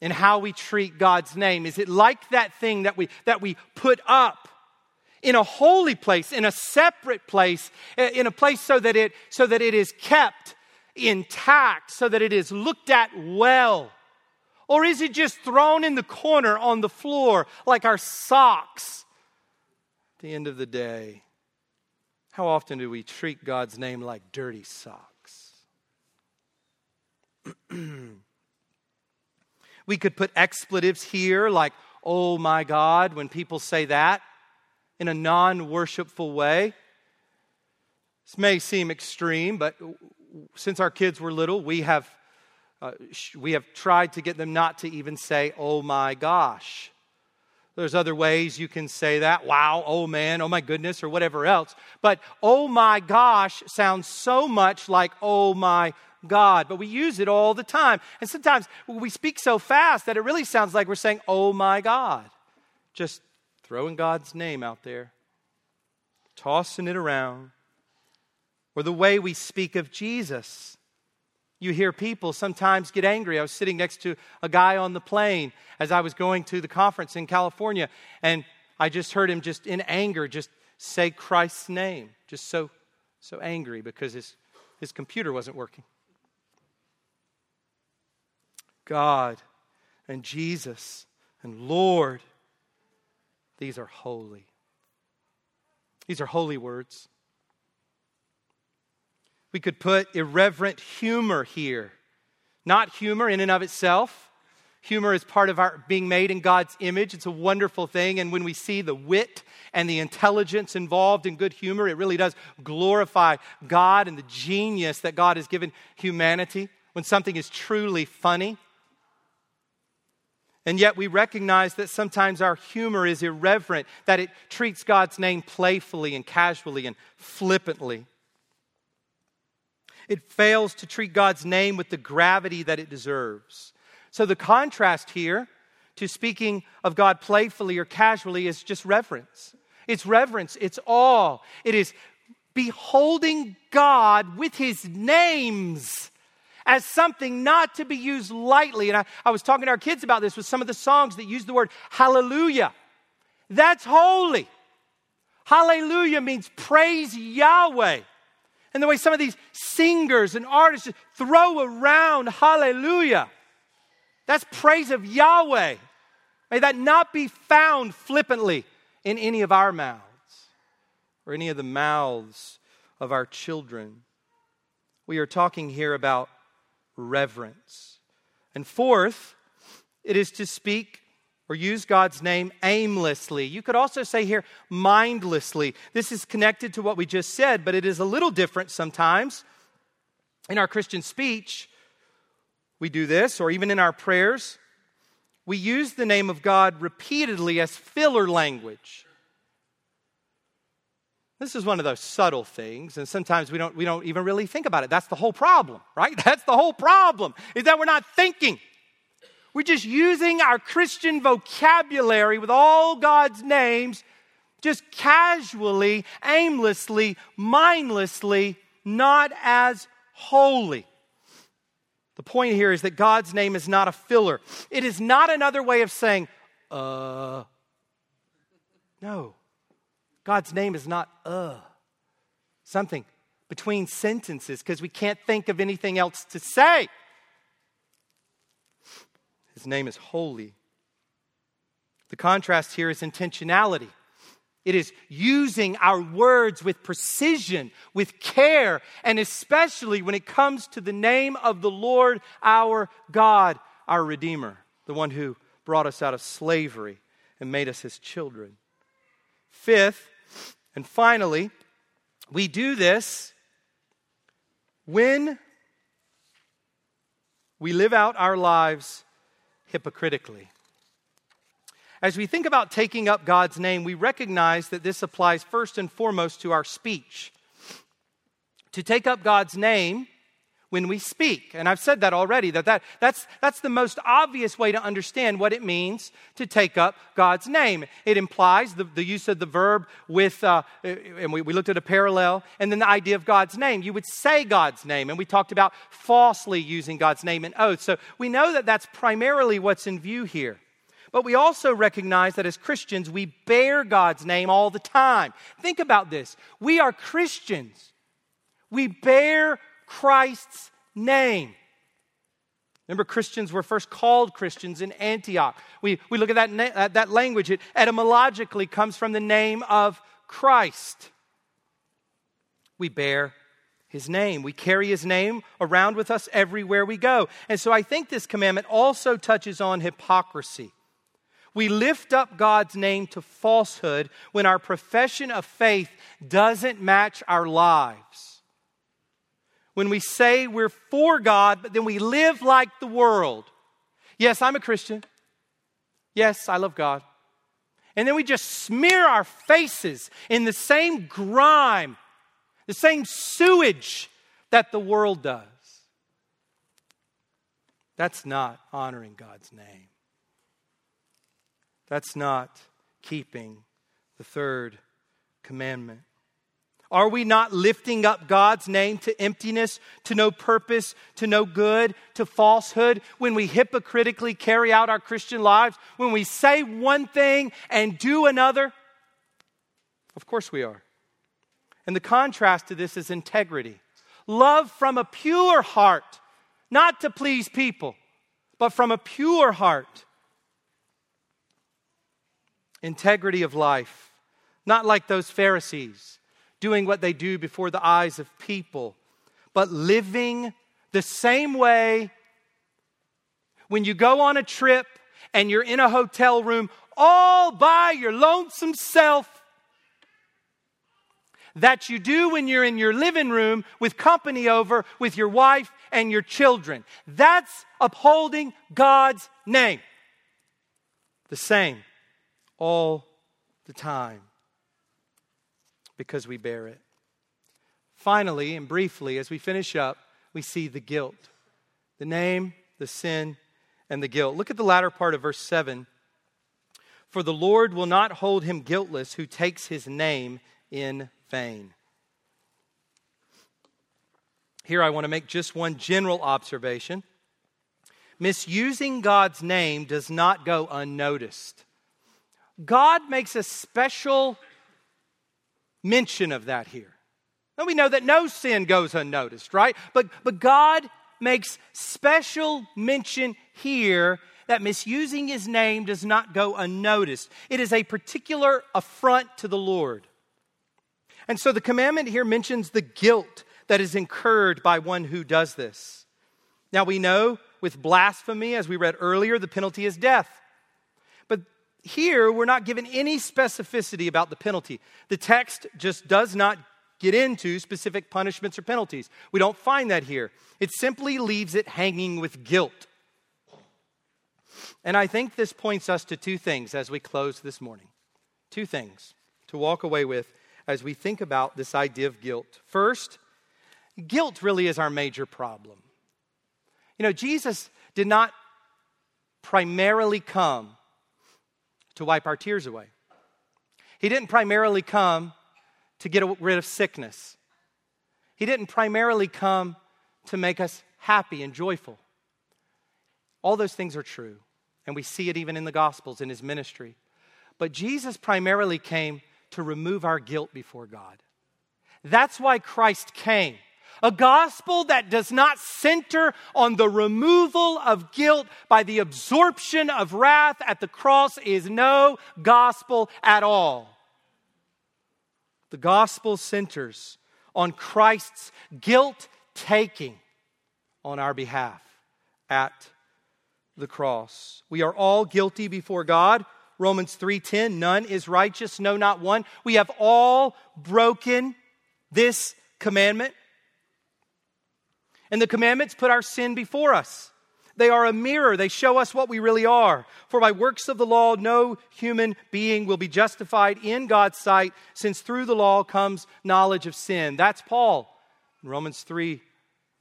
in how we treat God's name. Is it like that thing that we, that we put up? In a holy place, in a separate place, eh, in a place so that it, so that it is kept intact, so that it is looked at well? Or is it just thrown in the corner on the floor like our socks at the end of the day? How often do we treat God's name like dirty socks? [clears throat] we could put expletives here like, oh my God, when people say that in a non worshipful way. This may seem extreme, but since our kids were little, we have, uh, we have tried to get them not to even say, oh my gosh. There's other ways you can say that. Wow, oh man, oh my goodness, or whatever else. But oh my gosh sounds so much like oh my God, but we use it all the time. And sometimes we speak so fast that it really sounds like we're saying, oh my God. Just throwing God's name out there, tossing it around, or the way we speak of Jesus. You hear people sometimes get angry. I was sitting next to a guy on the plane as I was going to the conference in California, and I just heard him just in anger just say Christ's name, just so so angry because his, his computer wasn't working. God and Jesus and Lord These are holy. These are holy words. We could put irreverent humor here. Not humor in and of itself. Humor is part of our being made in God's image. It's a wonderful thing. And when we see the wit and the intelligence involved in good humor, it really does glorify God and the genius that God has given humanity when something is truly funny. And yet we recognize that sometimes our humor is irreverent, that it treats God's name playfully and casually and flippantly. It fails to treat God's name with the gravity that it deserves. So the contrast here to speaking of God playfully or casually is just reverence. It's reverence, it's awe. It is beholding God with his names as something not to be used lightly. And I, I was talking to our kids about this with some of the songs that use the word hallelujah. That's holy. Hallelujah means praise Yahweh. And the way some of these singers and artists throw around hallelujah, that's praise of Yahweh. May that not be found flippantly in any of our mouths or any of the mouths of our children. We are talking here about reverence. And fourth, it is to speak or use God's name aimlessly. You could also say here mindlessly. This is connected to what we just said, but it is a little different sometimes. In our Christian speech, we do this, or even in our prayers, we use the name of God repeatedly as filler language. This is one of those subtle things, and sometimes we don't, we don't even really think about it. That's the whole problem, right? [laughs] That's the whole problem, is that we're not thinking. We're just using our Christian vocabulary with all God's names, just casually, aimlessly, mindlessly, not as holy. The point here is that God's name is not a filler. It is not another way of saying, uh, no. God's name is not uh, something between sentences because we can't think of anything else to say. His name is holy. The contrast here is intentionality. It is using our words with precision, with care, and especially when it comes to the name of the Lord our God, our Redeemer, the one who brought us out of slavery and made us his children. Fifth, and finally, we do this when we live out our lives hypocritically. As we think about taking up God's name, we recognize that this applies first and foremost to our speech. To take up God's name when we speak. And I've said that already, that, that that's, that's the most obvious way to understand what it means to take up God's name. It implies the, the use of the verb with, uh, and we, we looked at a parallel, and then the idea of God's name. You would say God's name, and we talked about falsely using God's name in oath. So we know that that's primarily what's in view here. But we also recognize that as Christians, we bear God's name all the time. Think about this. We are Christians. We bear Christ's name. Remember, Christians were first called Christians in Antioch. We, we look at that, na- that language, it etymologically comes from the name of Christ. We bear his name. We carry his name around with us everywhere we go. And so I think this commandment also touches on hypocrisy. We lift up God's name to falsehood when our profession of faith doesn't match our lives when we say we're for God, but then we live like the world. Yes, I'm a Christian. Yes, I love God. And then we just smear our faces in the same grime, the same sewage that the world does. That's not honoring God's name. That's not keeping the third commandment. Are we not lifting up God's name to emptiness, to no purpose, to no good, to falsehood when we hypocritically carry out our Christian lives, when we say one thing and do another? Of course we are. And the contrast to this is integrity love from a pure heart, not to please people, but from a pure heart. integrity of life, not like those Pharisees doing what they do before the eyes of people, but living the same way when you go on a trip and you're in a hotel room all by your lonesome self that you do when you're in your living room with company over with your wife and your children. That's upholding God's name. The same all the time because we bear it. Finally, and briefly, as we finish up, we see the guilt the name, the sin, and the guilt. Look at the latter part of verse 7. For the Lord will not hold him guiltless who takes his name in vain. Here, I want to make just one general observation. Misusing God's name does not go unnoticed. God makes a special mention of that here. And we know that no sin goes unnoticed, right? But, but God makes special mention here that misusing his name does not go unnoticed. It is a particular affront to the Lord. And so the commandment here mentions the guilt that is incurred by one who does this. Now we know with blasphemy, as we read earlier, the penalty is death. Here, we're not given any specificity about the penalty. The text just does not get into specific punishments or penalties. We don't find that here. It simply leaves it hanging with guilt. And I think this points us to two things as we close this morning. Two things to walk away with as we think about this idea of guilt. First, guilt really is our major problem. You know, Jesus did not primarily come to wipe our tears away. He didn't primarily come to get rid of sickness. He didn't primarily come to make us happy and joyful. All those things are true, and we see it even in the Gospels in his ministry. But Jesus primarily came to remove our guilt before God. That's why Christ came. A gospel that does not center on the removal of guilt by the absorption of wrath at the cross is no gospel at all. The gospel centers on Christ's guilt taking on our behalf at the cross. We are all guilty before God. Romans 3:10 none is righteous no not one. We have all broken this commandment. And the commandments put our sin before us. They are a mirror. They show us what we really are. For by works of the law, no human being will be justified in God's sight, since through the law comes knowledge of sin. That's Paul in Romans 3,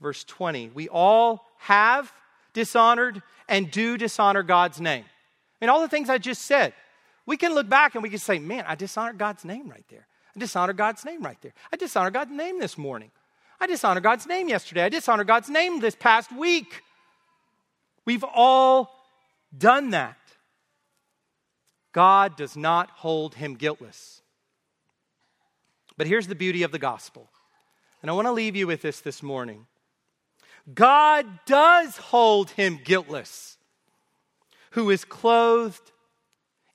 verse 20. We all have dishonored and do dishonor God's name. And all the things I just said, we can look back and we can say, man, I dishonored God's name right there. I dishonored God's name right there. I dishonored God's name this morning. I dishonored God's name yesterday. I dishonored God's name this past week. We've all done that. God does not hold him guiltless. But here's the beauty of the gospel. And I want to leave you with this this morning. God does hold him guiltless, who is clothed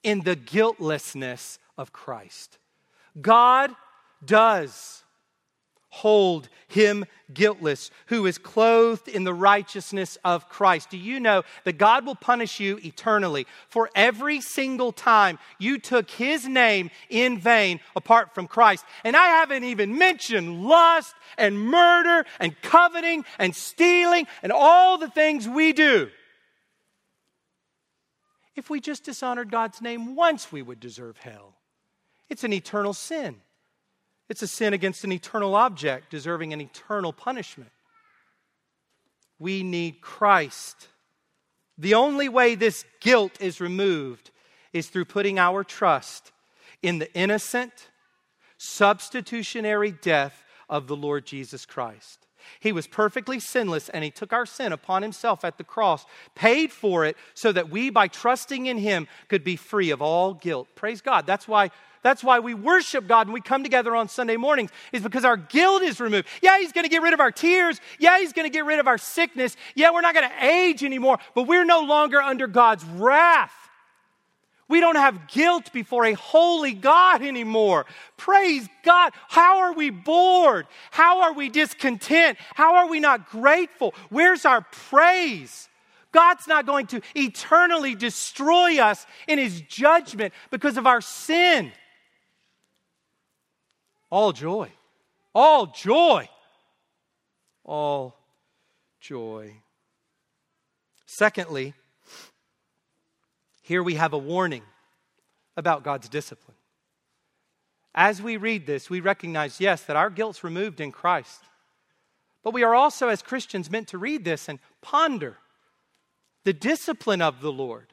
in the guiltlessness of Christ. God does hold him guiltless, who is clothed in the righteousness of Christ. Do you know that God will punish you eternally for every single time you took his name in vain apart from Christ? And I haven't even mentioned lust and murder and coveting and stealing and all the things we do. If we just dishonored God's name once, we would deserve hell. It's an eternal sin. It's a sin against an eternal object, deserving an eternal punishment. We need Christ. The only way this guilt is removed is through putting our trust in the innocent, substitutionary death of the Lord Jesus Christ. He was perfectly sinless and he took our sin upon himself at the cross, paid for it so that we, by trusting in him, could be free of all guilt. Praise God. That's why that's why we worship God and we come together on Sunday mornings, is because our guilt is removed. Yeah, He's going to get rid of our tears. Yeah, He's going to get rid of our sickness. Yeah, we're not going to age anymore, but we're no longer under God's wrath. We don't have guilt before a holy God anymore. Praise God. How are we bored? How are we discontent? How are we not grateful? Where's our praise? God's not going to eternally destroy us in his judgment because of our sin. All joy. All joy. All joy. Secondly, here we have a warning about God's discipline. As we read this, we recognize, yes, that our guilt's removed in Christ. But we are also, as Christians, meant to read this and ponder the discipline of the Lord.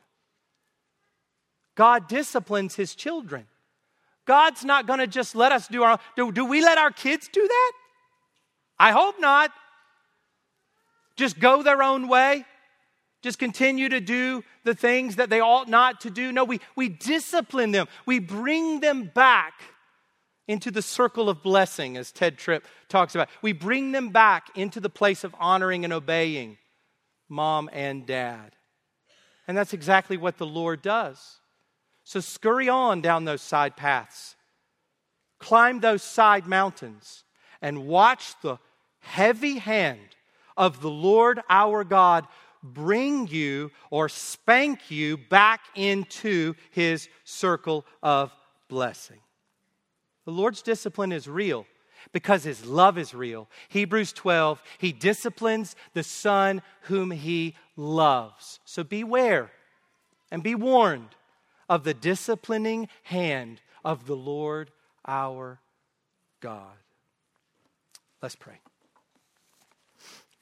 God disciplines his children. God's not going to just let us do our do, do we let our kids do that? I hope not. Just go their own way just continue to do the things that they ought not to do. No, we, we discipline them, we bring them back into the circle of blessing, as Tedd Tripp talks about. We bring them back into the place of honoring and obeying mom and dad. And that's exactly what the Lord does. So scurry on down those side paths, climb those side mountains, and watch the heavy hand of the Lord our God bring you or spank you back into his circle of blessing. The Lord's discipline is real because his love is real. Hebrews 12, he disciplines the son whom he loves. So beware and be warned of the disciplining hand of the Lord our God. Let's pray.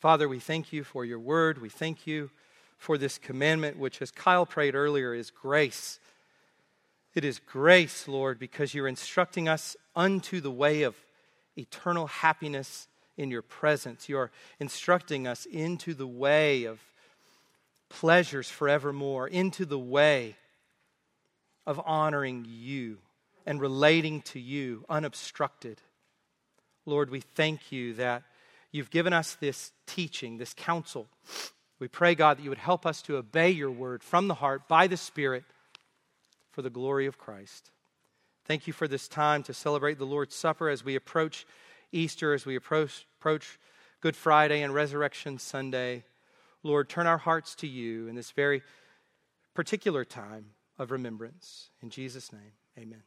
Father, we thank you for your word. We thank you for this commandment, which, as Kyle prayed earlier, is grace. It is grace, Lord, because you're instructing us unto the way of eternal happiness in your presence. You're instructing us into the way of pleasures forevermore, into the way of honoring you and relating to you unobstructed. Lord, we thank you that You've given us this teaching, this counsel. We pray, God, that you would help us to obey your word from the heart by the Spirit for the glory of Christ. Thank you for this time to celebrate the Lord's Supper as we approach Easter, as we approach, approach Good Friday and Resurrection Sunday. Lord, turn our hearts to you in this very particular time of remembrance. In Jesus' name, amen.